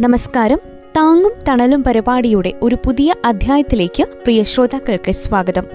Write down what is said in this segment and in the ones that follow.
നമസ്കാരം. താങ്ങും തണലും പരിപാടിയുടെ ഒരു പുതിയ അധ്യായത്തിലേക്ക് പ്രിയ ശ്രോതാക്കൾക്ക് സ്വാഗതം.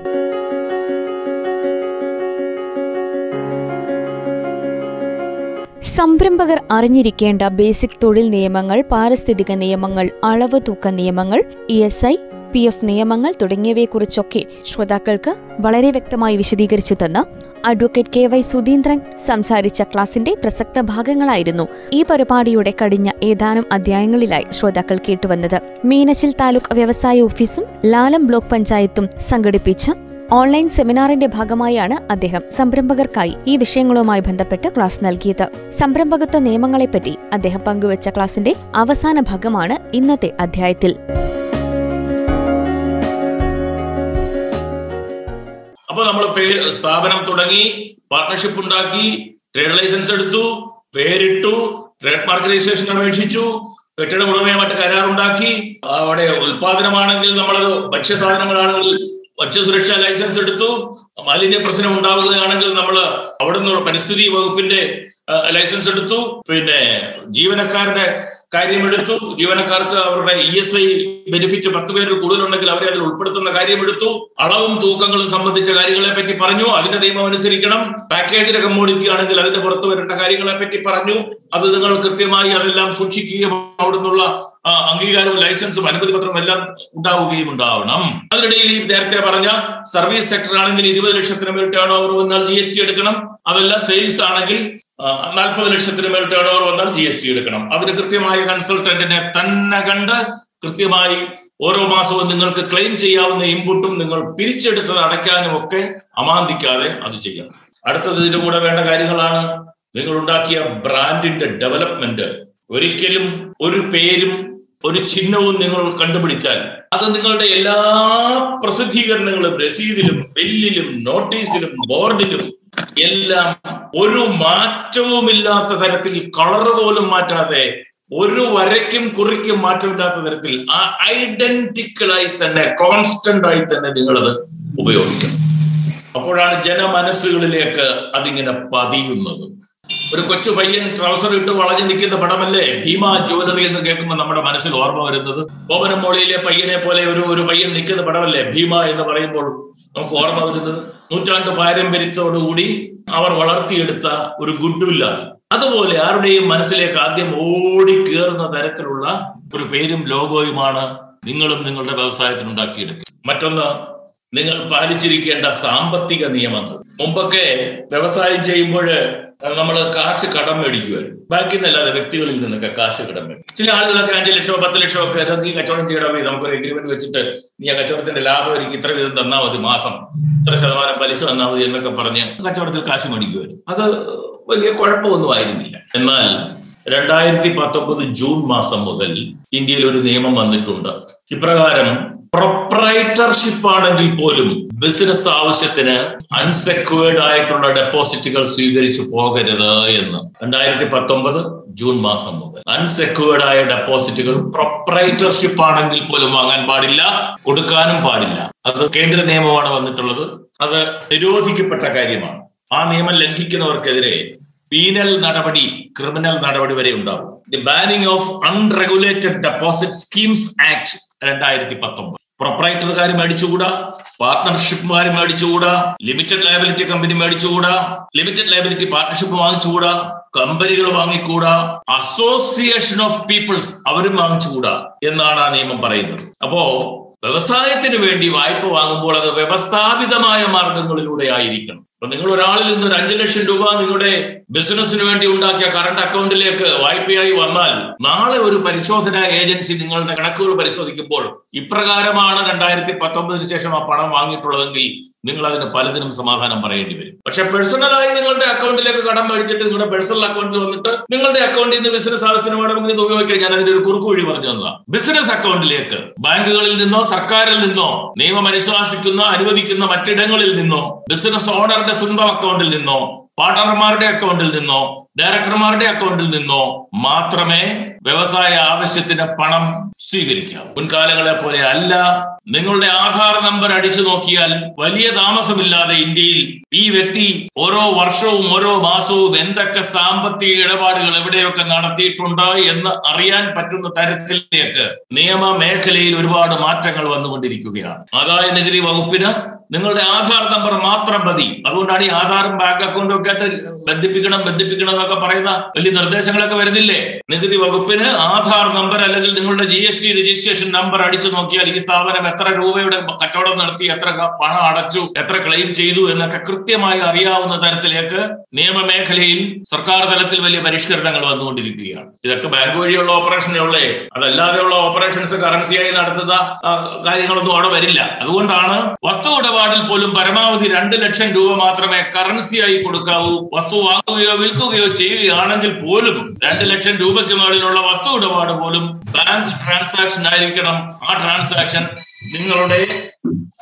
സംരംഭകർ അറിഞ്ഞിരിക്കേണ്ട ബേസിക് തൊഴിൽ നിയമങ്ങൾ പാരിസ്ഥിതിക നിയമങ്ങൾ അളവ് തൂക്ക നിയമങ്ങൾ E S I P F നിയമങ്ങൾ തുടങ്ങിയവയെക്കുറിച്ചൊക്കെ ശ്രോതാക്കൾക്ക് വളരെ വ്യക്തമായി വിശദീകരിച്ചു തന്ന അഡ്വക്കേറ്റ് കെ വൈ സുധീന്ദ്രൻ സംസാരിച്ച ക്ലാസിന്റെ പ്രസക്ത ഭാഗങ്ങളായിരുന്നു ഈ പരിപാടിയുടെ കഴിഞ്ഞ ഏതാനും അധ്യായങ്ങളിലായി ശ്രോതാക്കൾ കേട്ടുവന്നത്. മീനച്ചിൽ താലൂക്ക് വ്യവസായ ഓഫീസും ലാലം ബ്ലോക്ക് പഞ്ചായത്തും സംഘടിപ്പിച്ച ഓൺലൈൻ സെമിനാറിന്റെ ഭാഗമായാണ് അദ്ദേഹം സംരംഭകർക്കായി ഈ വിഷയങ്ങളുമായി ബന്ധപ്പെട്ട് ക്ലാസ് നൽകിയത്. സംരംഭകത്വ നിയമങ്ങളെപ്പറ്റി അദ്ദേഹം പങ്കുവച്ച ക്ലാസിന്റെ അവസാന ഭാഗമാണ് ഇന്നത്തെ അധ്യായത്തിൽ. അപ്പൊ നമ്മൾ പേര് സ്ഥാപനം തുടങ്ങി പാർട്ണർഷിപ്പ് ഉണ്ടാക്കി ട്രേഡ് ലൈസൻസ് എടുത്തു പേരിട്ടു ട്രേഡ് മാർക്ക് രജിസ്ട്രേഷൻ അപേക്ഷിച്ചു കെട്ടിട ഉടമയുമായിട്ട് കരാറുണ്ടാക്കി. അവിടെ ഉൽപാദനമാണെങ്കിൽ നമ്മളത് ഭക്ഷ്യസാധനങ്ങളാണെങ്കിൽ ഭക്ഷ്യസുരക്ഷാ ലൈസൻസ് എടുത്തു. മാലിന്യ പ്രശ്നം ഉണ്ടാവുകയാണെങ്കിൽ നമ്മൾ അവിടുന്ന് പരിസ്ഥിതി വകുപ്പിന്റെ ലൈസൻസ് എടുത്തു. പിന്നെ ജീവനക്കാരുടെ കാര്യമെടുത്തു. ജീവനക്കാർക്ക് അവരുടെ ഇ എസ് ഐ ബെനിഫിറ്റ് പത്ത് പേരിൽ കൂടുതലുണ്ടെങ്കിൽ അവരെ അതിൽ ഉൾപ്പെടുത്തുന്ന കാര്യമെടുത്തു. അളവും തൂക്കങ്ങളും സംബന്ധിച്ച കാര്യങ്ങളെ പറ്റി പറഞ്ഞു. അതിന്റെ നിയമം അനുസരിക്കണം. പാക്കേജിലെ കമ്മോഡിറ്റി ആണെങ്കിൽ അതിന്റെ പുറത്ത് വരേണ്ട കാര്യങ്ങളെ പറ്റി പറഞ്ഞു. അത് നിങ്ങൾ കൃത്യമായി അതെല്ലാം സൂക്ഷിക്കുകയും അവിടുന്നുള്ള അംഗീകാരവും ലൈസൻസും അനുമതി പത്രവും എല്ലാം ഉണ്ടാവുകയും ഉണ്ടാവണം. അതിനിടയിൽ ഈ നേരത്തെ പറഞ്ഞ സർവീസ് സെക്ടർ ആണെങ്കിൽ ഇരുപത് ലക്ഷത്തിന് മേൽ ടേൺ ഓവർ വന്നാൽ ജി എസ് ടി എടുക്കണം. അതല്ല സെയിൽസ് ആണെങ്കിൽ നാൽപ്പത് ലക്ഷത്തിന് മേൽ ടേൺ ഓവർ വന്നാൽ ജി എസ് ടി എടുക്കണം. അതിന് കൃത്യമായ കൺസൾട്ടന്റിനെ തന്നെ കണ്ട് കൃത്യമായി ഓരോ മാസവും നിങ്ങൾക്ക് ക്ലെയിം ചെയ്യാവുന്ന ഇൻപുട്ടും നിങ്ങൾ പിരിച്ചെടുത്തത് അടയ്ക്കാനും ഒക്കെ അമാന്തിക്കാതെ അത് ചെയ്യണം. അടുത്തത് ഇതിന്റെ കൂടെ വേണ്ട കാര്യങ്ങളാണ്. നിങ്ങൾ ഉണ്ടാക്കിയ ബ്രാൻഡിന്റെ ഡെവലപ്മെന്റ് ഒരിക്കലും ഒരു പേരും ഒരു ചിഹ്നവും നിങ്ങൾ കണ്ടുപിടിച്ചാൽ അത് നിങ്ങളുടെ എല്ലാ പ്രസിദ്ധീകരണങ്ങളും രസീതിലും ബില്ലിലും നോട്ടീസിലും ബോർഡിലും എല്ലാം ഒരു മാറ്റവുമില്ലാത്ത തരത്തിൽ കളർ പോലും മാറ്റാതെ ഒരു വരയ്ക്കും കുറിക്കും മാറ്റമില്ലാത്ത തരത്തിൽ ആ ഐഡന്റിക്കലായി തന്നെ കോൺസ്റ്റന്റ് ആയി തന്നെ നിങ്ങളത് ഉപയോഗിക്കണം. അപ്പോഴാണ് ജനമനസ്സുകളിലേക്ക് അതിങ്ങനെ പതിയുന്നത്. ഒരു കൊച്ചു പയ്യൻ ട്രൗസർ ഇട്ട് വളഞ്ഞു നിൽക്കുന്ന പടമല്ലേ? ഭീമ ജ്വല്ലറി എന്ന് കേൾക്കുമ്പോൾ നമ്മുടെ മനസ്സിൽ ഓർമ്മ വരുന്നത്. ഓപനം മോളിയിലെ പയ്യനെ പോലെ ഒരു ഒരു പയ്യൻ നിൽക്കുന്ന പടമല്ലേ? ഭീമ എന്ന് പറയുമ്പോൾ നമുക്ക് ഓർമ്മ വരുന്നത് നൂറ്റാണ്ട് പാരമ്പര്യത്തോടുകൂടി അവർ വളർത്തിയെടുത്ത ഒരു ഗുഡ്വില്ലാണ് അതുപോലെ ആരുടെയും മനസ്സിലേക്ക് ആദ്യം ഓടി കയറുന്ന തരത്തിലുള്ള ഒരു പേരും ലോഗോയുമാണ് നിങ്ങളും നിങ്ങളുടെ വ്യവസായത്തിന് ഉണ്ടാക്കിയെടുക്കുക മറ്റൊന്ന് നിങ്ങൾ പാലിച്ചിരിക്കേണ്ട സാമ്പത്തിക നിയമങ്ങൾ. മുമ്പൊക്കെ വ്യവസായം ചെയ്യുമ്പോൾ നമ്മൾ കാശ് കടം മേടിക്കുമായിരുന്നു ബാക്കിൽ നിന്നല്ലാതെ വ്യക്തികളിൽ നിന്നൊക്കെ കാശ് കടം മേടിക്കും. ചില ആളുകളൊക്കെ അഞ്ച് ലക്ഷമോ പത്ത് ലക്ഷമോ ഒക്കെ നീ കച്ചവടം ചെയ്യണം നമുക്കൊരു എഗ്രിമെന്റ് വെച്ചിട്ട് നീ ആ കച്ചവടത്തിന്റെ ലാഭം എനിക്ക് ഇത്ര വീതം തന്നാൽ മതി മാസം. ഇത്ര ശതമാനം പലിശ തന്നാൽ മതി എന്നൊക്കെ പറഞ്ഞ് കച്ചവടത്തിൽ കാശ് മേടിക്കുമായിരുന്നു അത് വലിയ കുഴപ്പമൊന്നും ആയിരുന്നില്ല. എന്നാൽ രണ്ടായിരത്തി പത്തൊമ്പത് ജൂൺ മാസം മുതൽ ഇന്ത്യയിൽ ഒരു നിയമം വന്നിട്ടുണ്ട്. ഇപ്രകാരം പ്രൊപ്രൈറ്റർഷിപ്പ് ആണെങ്കിൽ പോലും ബിസിനസ് ആവശ്യത്തിന് അൺസെക്യൂർഡ് ആയിട്ടുള്ള ഡെപ്പോസിറ്റുകൾ സ്വീകരിച്ചു പോകരുത് എന്ന്. രണ്ടായിരത്തി പത്തൊമ്പത് ജൂൺ മാസം മുതൽ. അൺസെക്യൂർഡ് ആയ ഡെപ്പോസിറ്റുകൾ പ്രൊപ്രൈറ്റർഷിപ്പ് ആണെങ്കിൽ പോലും വാങ്ങാൻ പാടില്ല കൊടുക്കാനും പാടില്ല. അത് കേന്ദ്ര നിയമമാണ് വന്നിട്ടുള്ളത്. അത് നിരോധിക്കപ്പെട്ട കാര്യമാണ്. ആ നിയമം ലംഘിക്കുന്നവർക്കെതിരെ പീനൽ നടപടി ക്രിമിനൽ നടപടി വരെ ഉണ്ടാവും. The banning of unregulated deposit schemes act രണ്ടായിരത്തി പത്തൊമ്പത് പ്രൊപ്പറേറ്റർകാർ മേടിച്ചുകൂടാ? പാർട്ട്ണർഷിപ്പുകാർ മേടിച്ചുകൂടാ? ലിമിറ്റഡ് ലയബിലിറ്റി കമ്പനി മേടിച്ചുകൂടാ? ലിമിറ്റഡ് ലയബിലിറ്റി പാർട്ട്ണർഷിപ്പ് വാങ്ങിച്ചുകൂടാ? കമ്പനികൾ വാങ്ങിക്കൂടാ? അസോസിയേഷൻ ഓഫ് പീപ്പിൾസ് അവരും വാങ്ങിച്ചുകൂടാ? എന്നാണ് ആ നിയമം പറയുന്നത്. അപ്പോ വ്യവസായത്തിന് വേണ്ടി വായ്പ വാങ്ങുമ്പോൾ അത് വ്യവസ്ഥാപിതമായ മാർഗങ്ങളിലൂടെ ആയിരിക്കണം. അപ്പൊ നിങ്ങൾ ഒരാളിൽ നിന്ന് ഒരു അഞ്ചു ലക്ഷം രൂപ നിങ്ങളുടെ ബിസിനസ്സിന് വേണ്ടി ഉണ്ടാക്കിയ കറണ്ട് അക്കൗണ്ടിലേക്ക് വായ്പയായി വന്നാൽ നാളെ ഒരു പരിശോധന ഏജൻസി നിങ്ങളുടെ കണക്കുകൾ പരിശോധിക്കുമ്പോൾ ഇപ്രകാരമാണ് രണ്ടായിരത്തി പത്തൊമ്പതിന് ശേഷം ആ പണം വാങ്ങിയിട്ടുള്ളതെങ്കിൽ നിങ്ങൾ അതിന് പലതിനും സമാധാനം പറയേണ്ടി വരും. പക്ഷെ പേഴ്സണലായി നിങ്ങളുടെ അക്കൗണ്ടിലേക്ക് കടം മേടിച്ചിട്ട് നിങ്ങളുടെ പേഴ്സണൽ അക്കൗണ്ടിൽ വന്നിട്ട് നിങ്ങളുടെ അക്കൗണ്ടിൽ നിന്ന് ബിസിനസ് ആവശ്യത്തിന് വേണമെങ്കിൽ ഇത് ഉപയോഗിക്കാം ഞാൻ അതിന്റെ ഒരു കുറുക്കു വഴി പറഞ്ഞു തന്നതാണ് ബിസിനസ് അക്കൗണ്ടിലേക്ക് ബാങ്കുകളിൽ നിന്നോ സർക്കാരിൽ നിന്നോ നിയമം അനുശാസിക്കുന്ന അനുവദിക്കുന്ന മറ്റിടങ്ങളിൽ നിന്നോ ബിസിനസ് ഓണറുടെ സ്വന്തം അക്കൗണ്ടിൽ നിന്നോ പാർട്ണർമാരുടെ അക്കൗണ്ടിൽ നിന്നോ ഡയറക്ടർമാരുടെ അക്കൗണ്ടിൽ നിന്നോ മാത്രമേ വ്യവസായ ആവശ്യത്തിന് പണം സ്വീകരിക്കാം. മുൻകാലങ്ങളെ പോലെ അല്ല നിങ്ങളുടെ ആധാർ നമ്പർ അടിച്ചു നോക്കിയാൽ വലിയ താമസമില്ലാതെ ഇന്ത്യയിൽ ഈ വ്യക്തി ഓരോ വർഷവും ഓരോ മാസവും എന്തൊക്കെ സാമ്പത്തിക ഇടപാടുകൾ എവിടെയൊക്കെ നടത്തിയിട്ടുണ്ട് എന്ന് അറിയാൻ പറ്റുന്ന തരത്തിലേക്ക് നിയമ മേഖലയിൽ ഒരുപാട് മാറ്റങ്ങൾ വന്നുകൊണ്ടിരിക്കുകയാണ്. ആദായ നികുതി വകുപ്പിന് നിങ്ങളുടെ ആധാർ നമ്പർ മാത്രം മതി. അതുകൊണ്ടാണ് ഈ ആധാറും ബാങ്ക് അക്കൗണ്ടും ഒക്കെ ആയിട്ട് ബന്ധിപ്പിക്കണം ബന്ധിപ്പിക്കണം എന്നൊക്കെ പറയുന്ന വലിയ നിർദ്ദേശങ്ങളൊക്കെ വരുന്നില്ലേ? നികുതി വകുപ്പിന് ആധാർ നമ്പർ അല്ലെങ്കിൽ നിങ്ങളുടെ G S T registration number അടിച്ചു നോക്കിയാൽ ഈ സ്ഥാപനം എത്ര രൂപയുടെ കച്ചവടം നടത്തി എത്ര പണം അടച്ചു എത്ര ക്ലെയിം ചെയ്തു എന്നൊക്കെ കൃത്യമായി അറിയാവുന്ന തരത്തിലേക്ക് നിയമമേഖലയിൽ സർക്കാർ തലത്തിൽ വലിയ പരിഷ്കരണങ്ങൾ വന്നുകൊണ്ടിരിക്കുകയാണ്. ഇതൊക്കെ ബാങ്ക് വഴിയുള്ള ഓപ്പറേഷനേ ഉള്ളേ. അതല്ലാതെയുള്ള ഓപ്പറേഷൻസ് കറൻസിയായി നടത്തുന്ന കാര്യങ്ങളൊന്നും അവിടെ വരില്ല. അതുകൊണ്ടാണ് വസ്തു ഇടപാടിൽ പോലും പരമാവധി രണ്ട് ലക്ഷം രൂപ മാത്രമേ കറൻസിയായി കൊടുക്കാവൂ. വസ്തു വാങ്ങുകയോ വിൽക്കുകയോ ചെയ്യുകയാണെങ്കിൽ പോലും രണ്ട് ലക്ഷം രൂപയ്ക്ക് മുകളിലുള്ള വസ്തു ഇടപാട് പോലും ബാങ്ക് ട്രാൻസാക്ഷൻ ആയിരിക്കണം. ആ ട്രാൻസാക്ഷൻ നിങ്ങളുടെ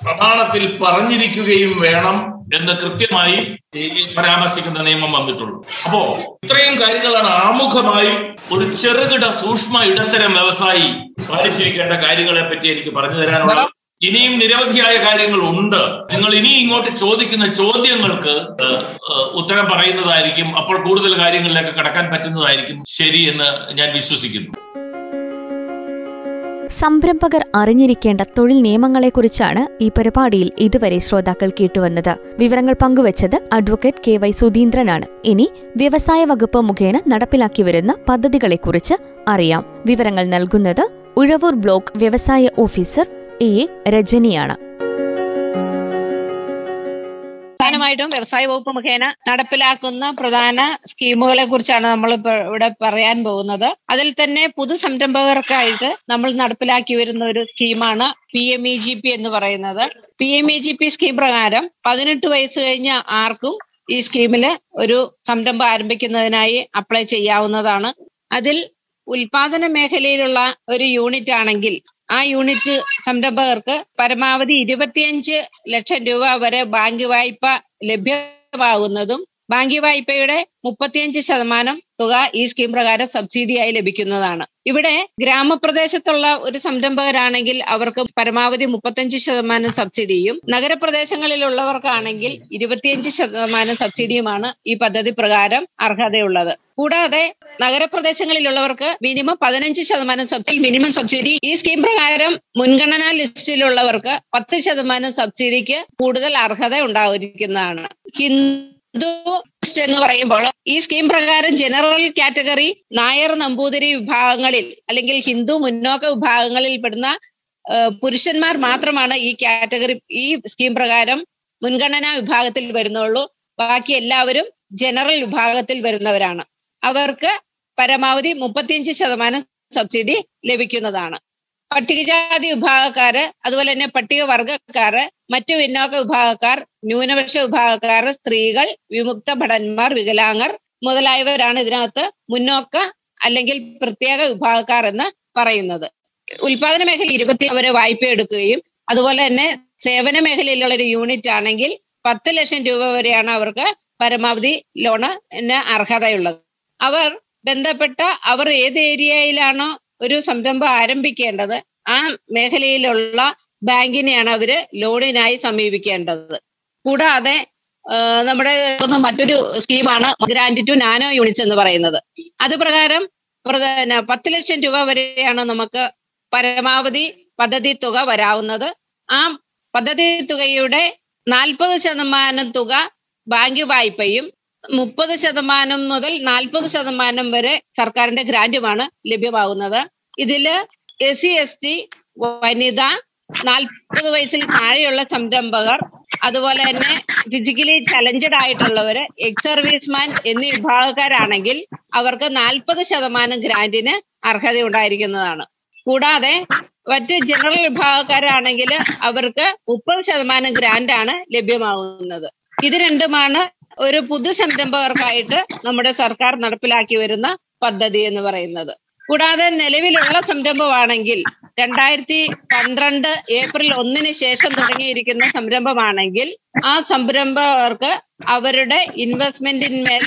പ്രമാണത്തിൽ പറഞ്ഞിരിക്കുകയും വേണം എന്ന് കൃത്യമായി പരാമർശിക്കുന്ന നിയമം വന്നിട്ടുള്ളൂ. അപ്പോ ഇത്രയും കാര്യങ്ങളാണ് ആമുഖമായി ഒരു ചെറുകിട സൂക്ഷ്മ ഇടത്തരം വ്യവസായി പാലിച്ചിരിക്കേണ്ട കാര്യങ്ങളെ പറ്റി എനിക്ക് പറഞ്ഞു തരാനുള്ളത്. ഇനിയും നിരവധിയായ കാര്യങ്ങൾ ഉണ്ട്. നിങ്ങൾ ഇനി ഇങ്ങോട്ട് ചോദിക്കുന്ന ചോദ്യങ്ങൾക്ക് ഉത്തരം പറയുന്നതായിരിക്കും. അപ്പോൾ കൂടുതൽ കാര്യങ്ങളിലേക്ക് കടക്കാൻ പറ്റുന്നതായിരിക്കും ശരി എന്ന് ഞാൻ വിശ്വസിക്കുന്നു. സംരംഭകർ അറിഞ്ഞിരിക്കേണ്ട തൊഴിൽ നിയമങ്ങളെക്കുറിച്ചാണ് ഈ പരിപാടിയിൽ ഇതുവരെ ശ്രോതാക്കൾ കേട്ടുവന്നത്. വിവരങ്ങൾ പങ്കുവച്ചത് അഡ്വക്കേറ്റ് കെ വൈ സുധീന്ദ്രനാണ്. ഇനി വ്യവസായ വകുപ്പ് മുഖേന നടപ്പിലാക്കി വരുന്ന പദ്ധതികളെക്കുറിച്ച് അറിയാം. വിവരങ്ങൾ നൽകുന്നത് ഉഴവൂർ ബ്ലോക്ക് വ്യവസായ ഓഫീസർ എ രജനിയാണ്. പ്രധാനമായിട്ടും വ്യവസായ വകുപ്പ് മുഖേന നടപ്പിലാക്കുന്ന പ്രധാന സ്കീമുകളെ കുറിച്ചാണ് നമ്മൾ ഇവിടെ പറയാൻ പോകുന്നത്. അതിൽ തന്നെ പുതു സംരംഭകർക്കായിട്ട് നമ്മൾ നടപ്പിലാക്കി വരുന്ന ഒരു സ്കീമാണ് P M E G P എന്ന് പറയുന്നത്. P M E G P scheme പ്രകാരം പതിനെട്ട് വയസ്സ് കഴിഞ്ഞ ആർക്കും ഈ സ്കീമിൽ ഒരു സംരംഭം ആരംഭിക്കുന്നതിനായി അപ്ലൈ ചെയ്യാവുന്നതാണ്. അതിൽ ഉൽപാദന മേഖലയിലുള്ള ഒരു യൂണിറ്റ് ആണെങ്കിൽ ആ യൂണിറ്റ് സംരംഭകർക്ക് പരമാവധി ഇരുപത്തിയഞ്ച് ലക്ഷം രൂപ വരെ ബാങ്ക് വായ്പ ലഭ്യമാകുന്നതും ബാങ്ക് വായ്പയുടെ മുപ്പത്തിയഞ്ച് ശതമാനം തുക ഈ സ്കീം പ്രകാരം സബ്സിഡിയായി ലഭിക്കുന്നതാണ്. ഇവിടെ ഗ്രാമപ്രദേശത്തുള്ള ഒരു സംരംഭകരാണെങ്കിൽ അവർക്ക് പരമാവധി മുപ്പത്തഞ്ച് ശതമാനം സബ്സിഡിയും നഗരപ്രദേശങ്ങളിലുള്ളവർക്കാണെങ്കിൽ ഇരുപത്തിയഞ്ച് ശതമാനം സബ്സിഡിയുമാണ് ഈ പദ്ധതി പ്രകാരം അർഹതയുള്ളത്. കൂടാതെ നഗരപ്രദേശങ്ങളിലുള്ളവർക്ക് മിനിമം പതിനഞ്ച് ശതമാനം സബ്സിഡി മിനിമം സബ്സിഡി ഈ സ്കീം പ്രകാരം മുൻഗണനാ ലിസ്റ്റിലുള്ളവർക്ക് പത്ത് ശതമാനം സബ്സിഡിക്ക് കൂടുതൽ അർഹത ഉണ്ടായിരിക്കുന്നതാണ്. ഹിന്ദു ലിസ്റ്റ് എന്ന് പറയുമ്പോൾ ഈ സ്കീം പ്രകാരം ജനറൽ കാറ്റഗറി നായർ നമ്പൂതിരി വിഭാഗങ്ങളിൽ അല്ലെങ്കിൽ ഹിന്ദു മുന്നോക്ക വിഭാഗങ്ങളിൽ പെടുന്ന പുരുഷന്മാർ മാത്രമാണ് ഈ കാറ്റഗറി ഈ സ്കീം പ്രകാരം മുൻഗണനാ വിഭാഗത്തിൽ വരുന്നുള്ളൂ. ബാക്കി എല്ലാവരും ജനറൽ വിഭാഗത്തിൽ വരുന്നവരാണ്. അവർക്ക് പരമാവധി മുപ്പത്തിയഞ്ച് ശതമാനം സബ്സിഡി ലഭിക്കുന്നതാണ്. പട്ടികജാതി വിഭാഗക്കാര് അതുപോലെ തന്നെ പട്ടികവർഗക്കാര് മറ്റു പിന്നോക്ക വിഭാഗക്കാർ ന്യൂനപക്ഷ വിഭാഗക്കാർ സ്ത്രീകൾ വിമുക്ത ഭടന്മാർ വികലാംഗർ മുതലായവരാണ് ഇതിനകത്ത് മുന്നോക്ക അല്ലെങ്കിൽ പ്രത്യേക വിഭാഗക്കാർ എന്ന് പറയുന്നത്. ഉൽപാദന മേഖല ഇരുപത്തി അവരെ വായ്പ എടുക്കുകയും അതുപോലെ തന്നെ സേവന മേഖലയിലുള്ള ഒരു യൂണിറ്റ് ആണെങ്കിൽ പത്ത് ലക്ഷം രൂപ വരെയാണ് അവർക്ക് പരമാവധി ലോണ് അർഹതയുള്ളത്. അവർ ബന്ധപ്പെട്ട അവർ ഏത് ഏരിയയിലാണോ ഒരു സംരംഭം ആരംഭിക്കേണ്ടത് ആ മേഖലയിലുള്ള ബാങ്കിനെയാണ് അവർ ലോണിനായി സമീപിക്കേണ്ടത്. കൂടാതെ നമ്മുടെ മറ്റൊരു സ്കീമാണ് ഗ്രാൻഡ് ടു നാനോ യൂണിറ്റ്സ് എന്ന് പറയുന്നത്. അത് പ്രകാരം പത്ത് ലക്ഷം രൂപ വരെയാണ് നമുക്ക് പരമാവധി പദ്ധതി തുക വരാവുന്നത്. ആ പദ്ധതി തുകയുടെ നാൽപ്പത് ശതമാനം തുക ബാങ്ക് വായ്പയും മുപ്പത് ശതമാനം മുതൽ നാൽപ്പത് ശതമാനം വരെ സർക്കാരിന്റെ ഗ്രാന്റുമാണ് ലഭ്യമാകുന്നത്. ഇതിൽ എസ് സി എസ് ടി വനിത നാൽപ്പത് വയസ്സിൽ താഴെയുള്ള സംരംഭകർ അതുപോലെ തന്നെ ഫിസിക്കലി ചലഞ്ചഡ് ആയിട്ടുള്ളവര് എക്സ് സർവീസ്മാൻ എന്നീ വിഭാഗക്കാരാണെങ്കിൽ അവർക്ക് നാൽപ്പത് ശതമാനം ഗ്രാന്റിന് അർഹത ഉണ്ടായിരിക്കുന്നതാണ് കൂടാതെ മറ്റ് ജനറൽ വിഭാഗക്കാരാണെങ്കിൽ അവർക്ക് മുപ്പത് ശതമാനം ഗ്രാന്റ് ആണ് ലഭ്യമാവുന്നത് ഇത് രണ്ടുമാണ് ഒരു പുതു സംരംഭകർക്കായിട്ട് നമ്മുടെ സർക്കാർ നടപ്പിലാക്കി വരുന്ന പദ്ധതി എന്ന് പറയുന്നത്. കൂടാതെ നിലവിലുള്ള സംരംഭമാണെങ്കിൽ രണ്ടായിരത്തി പന്ത്രണ്ട് ഏപ്രിൽ ഒന്നിന് ശേഷം തുടങ്ങിയിരിക്കുന്ന സംരംഭമാണെങ്കിൽ ആ സംരംഭകർക്ക് അവരുടെ ഇൻവെസ്റ്റ്മെന്റിന്മേൽ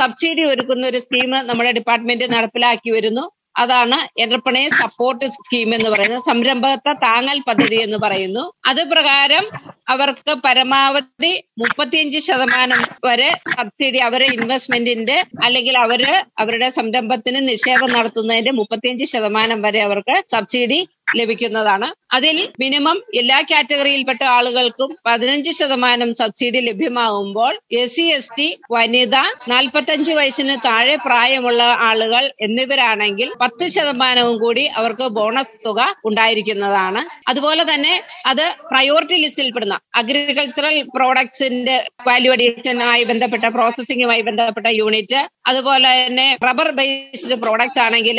സബ്സിഡി ഒരുക്കുന്ന ഒരു സ്കീം നമ്മുടെ ഡിപ്പാർട്ട്മെന്റ് നടപ്പിലാക്കി വരുന്നു. അതാണ് എന്റർപ്രണേഴ്സ് സപ്പോർട്ട് സ്കീം എന്ന് പറയുന്നത്. സംരംഭകത്വ താങ്ങൽ പദ്ധതി എന്ന് പറയുന്നു. അത് പ്രകാരം അവർക്ക് പരമാവധി മുപ്പത്തിയഞ്ച് ശതമാനം വരെ സബ്സിഡി അവരെ ഇൻവെസ്റ്റ്മെന്റിന്റെ അല്ലെങ്കിൽ അവർ അവരുടെ സംരംഭത്തിന് നിക്ഷേപം നടത്തുന്നതിന്റെ മുപ്പത്തിയഞ്ച് ശതമാനം വരെ അവർക്ക് സബ്സിഡി ലഭിക്കുന്നതാണ്. അതിൽ മിനിമം എല്ലാ കാറ്റഗറിയിൽപ്പെട്ട ആളുകൾക്കും പതിനഞ്ച് ശതമാനം സബ്സിഡി ലഭ്യമാകുമ്പോൾ എസ് സി എസ് ടി വനിത നാൽപ്പത്തഞ്ച് വയസ്സിന് താഴെ പ്രായമുള്ള ആളുകൾ എന്നിവരാണെങ്കിൽ പത്ത് ശതമാനവും കൂടി അവർക്ക് ബോണസ് തുക ഉണ്ടായിരിക്കുന്നതാണ്. അതുപോലെ തന്നെ അത് പ്രയോറിറ്റി ലിസ്റ്റിൽ പെടുന്ന അഗ്രികൾച്ചറൽ പ്രോഡക്ട്സിന്റെ വാല്യൂ അഡീഷനുമായി ബന്ധപ്പെട്ട പ്രോസസ്സിംഗുമായി ബന്ധപ്പെട്ട യൂണിറ്റ് അതുപോലെ തന്നെ റബ്ബർ ബേസ്ഡ് പ്രോഡക്ട്സ് ആണെങ്കിൽ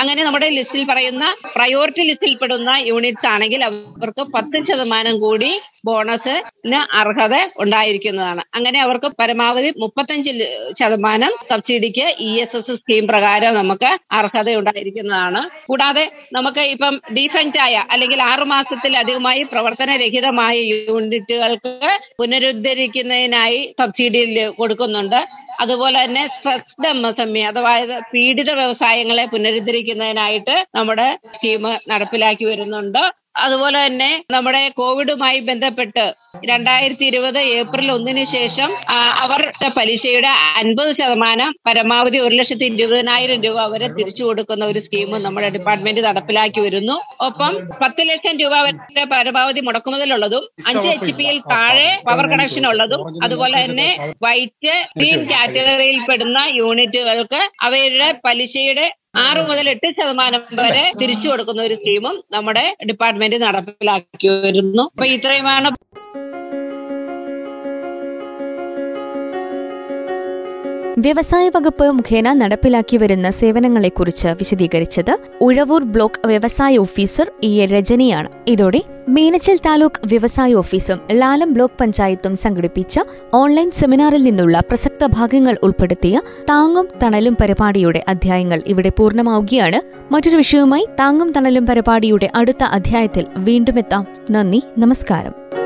അങ്ങനെ നമ്മുടെ ലിസ്റ്റിൽ പറയുന്ന പ്രയോറിറ്റി ലിസ്റ്റിൽപ്പെടുന്ന യൂണിറ്റ്സ് ആണെങ്കിൽ അവർക്ക് പത്ത് ശതമാനം കൂടി ബോണസിന് അർഹത ഉണ്ടായിരിക്കുന്നതാണ്. അങ്ങനെ അവർക്ക് പരമാവധി മുപ്പത്തഞ്ച് ശതമാനം സബ്സിഡിക്ക് ഇ എസ് എസ് സ്കീം പ്രകാരം നമുക്ക് അർഹത ഉണ്ടായിരിക്കുന്നതാണ്. കൂടാതെ നമുക്ക് ഇപ്പം ഡിഫക്റ്റ് ആയ അല്ലെങ്കിൽ ആറു മാസത്തിലധികമായി പ്രവർത്തനരഹിതമായ യൂണിറ്റുകൾക്ക് പുനരുദ്ധരിക്കുന്നതിനായി സബ്സിഡി കൊടുക്കുന്നുണ്ട്. അതുപോലെ തന്നെ stressed M S M E അഥവാ പീഡിത വ്യവസായങ്ങളെ പുനരുദ്ധരിക്കുന്നതിനായിട്ട് നമ്മുടെ സ്കീം നടപ്പിലാക്കി വരുന്നുണ്ട്. അതുപോലെ തന്നെ നമ്മുടെ കോവിഡുമായി ബന്ധപ്പെട്ട് രണ്ടായിരത്തി ഇരുപത് ഏപ്രിൽ ഒന്നിന് ശേഷം അവരുടെ പലിശയുടെ അൻപത് ശതമാനം പരമാവധി ഒരു ലക്ഷത്തി ഇരുപതിനായിരം രൂപ വരെ തിരിച്ചു കൊടുക്കുന്ന ഒരു സ്കീം നമ്മുടെ ഡിപ്പാർട്ട്മെന്റ് നടപ്പിലാക്കി വരുന്നു. ഒപ്പം പത്ത് ലക്ഷം രൂപ വരെ പരമാവധി മുടക്കുമുതലുള്ളതും അഞ്ച് എച്ച് പിയിൽ താഴെ പവർ കണക്ഷൻ ഉള്ളതും അതുപോലെ തന്നെ വൈറ്റ് ഗ്രീൻ കാറ്റഗറിയിൽ പെടുന്ന യൂണിറ്റുകൾക്ക് അവരുടെ പലിശയുടെ ആറ് മുതൽ എട്ട് ശതമാനം വരെ തിരിച്ചു കൊടുക്കുന്ന ഒരു സ്കീമും നമ്മുടെ ഡിപ്പാർട്ട്മെന്റ് നടപ്പിലാക്കി വരുന്നു അപ്പൊ ഇത്രയുമാണ് വ്യവസായ വകുപ്പ് മുഖേന നടപ്പിലാക്കി വരുന്ന സേവനങ്ങളെക്കുറിച്ച് വിശദീകരിച്ചത് ഉഴവൂർ ബ്ലോക്ക് വ്യവസായ ഓഫീസർ ഇ എ രജനിയാണ്. ഇതോടെ മീനച്ചൽ താലൂക്ക് വ്യവസായ ഓഫീസും ലാലം ബ്ലോക്ക് പഞ്ചായത്തും സംഘടിപ്പിച്ച ഓൺലൈൻ സെമിനാറിൽ നിന്നുള്ള പ്രസക്ത ഭാഗങ്ങൾ ഉൾപ്പെടുത്തിയ താങ്ങും തണലും പരിപാടിയുടെ അധ്യായങ്ങൾ ഇവിടെ പൂർണമാവുകയാണ്. മറ്റൊരു വിഷയവുമായി താങ്ങും തണലും പരിപാടിയുടെ അടുത്ത അധ്യായത്തിൽ വീണ്ടുമെത്താം നന്ദി നമസ്കാരം.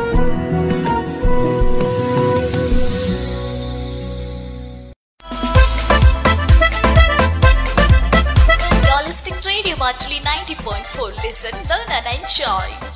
Listen, learn and enjoy.